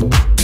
you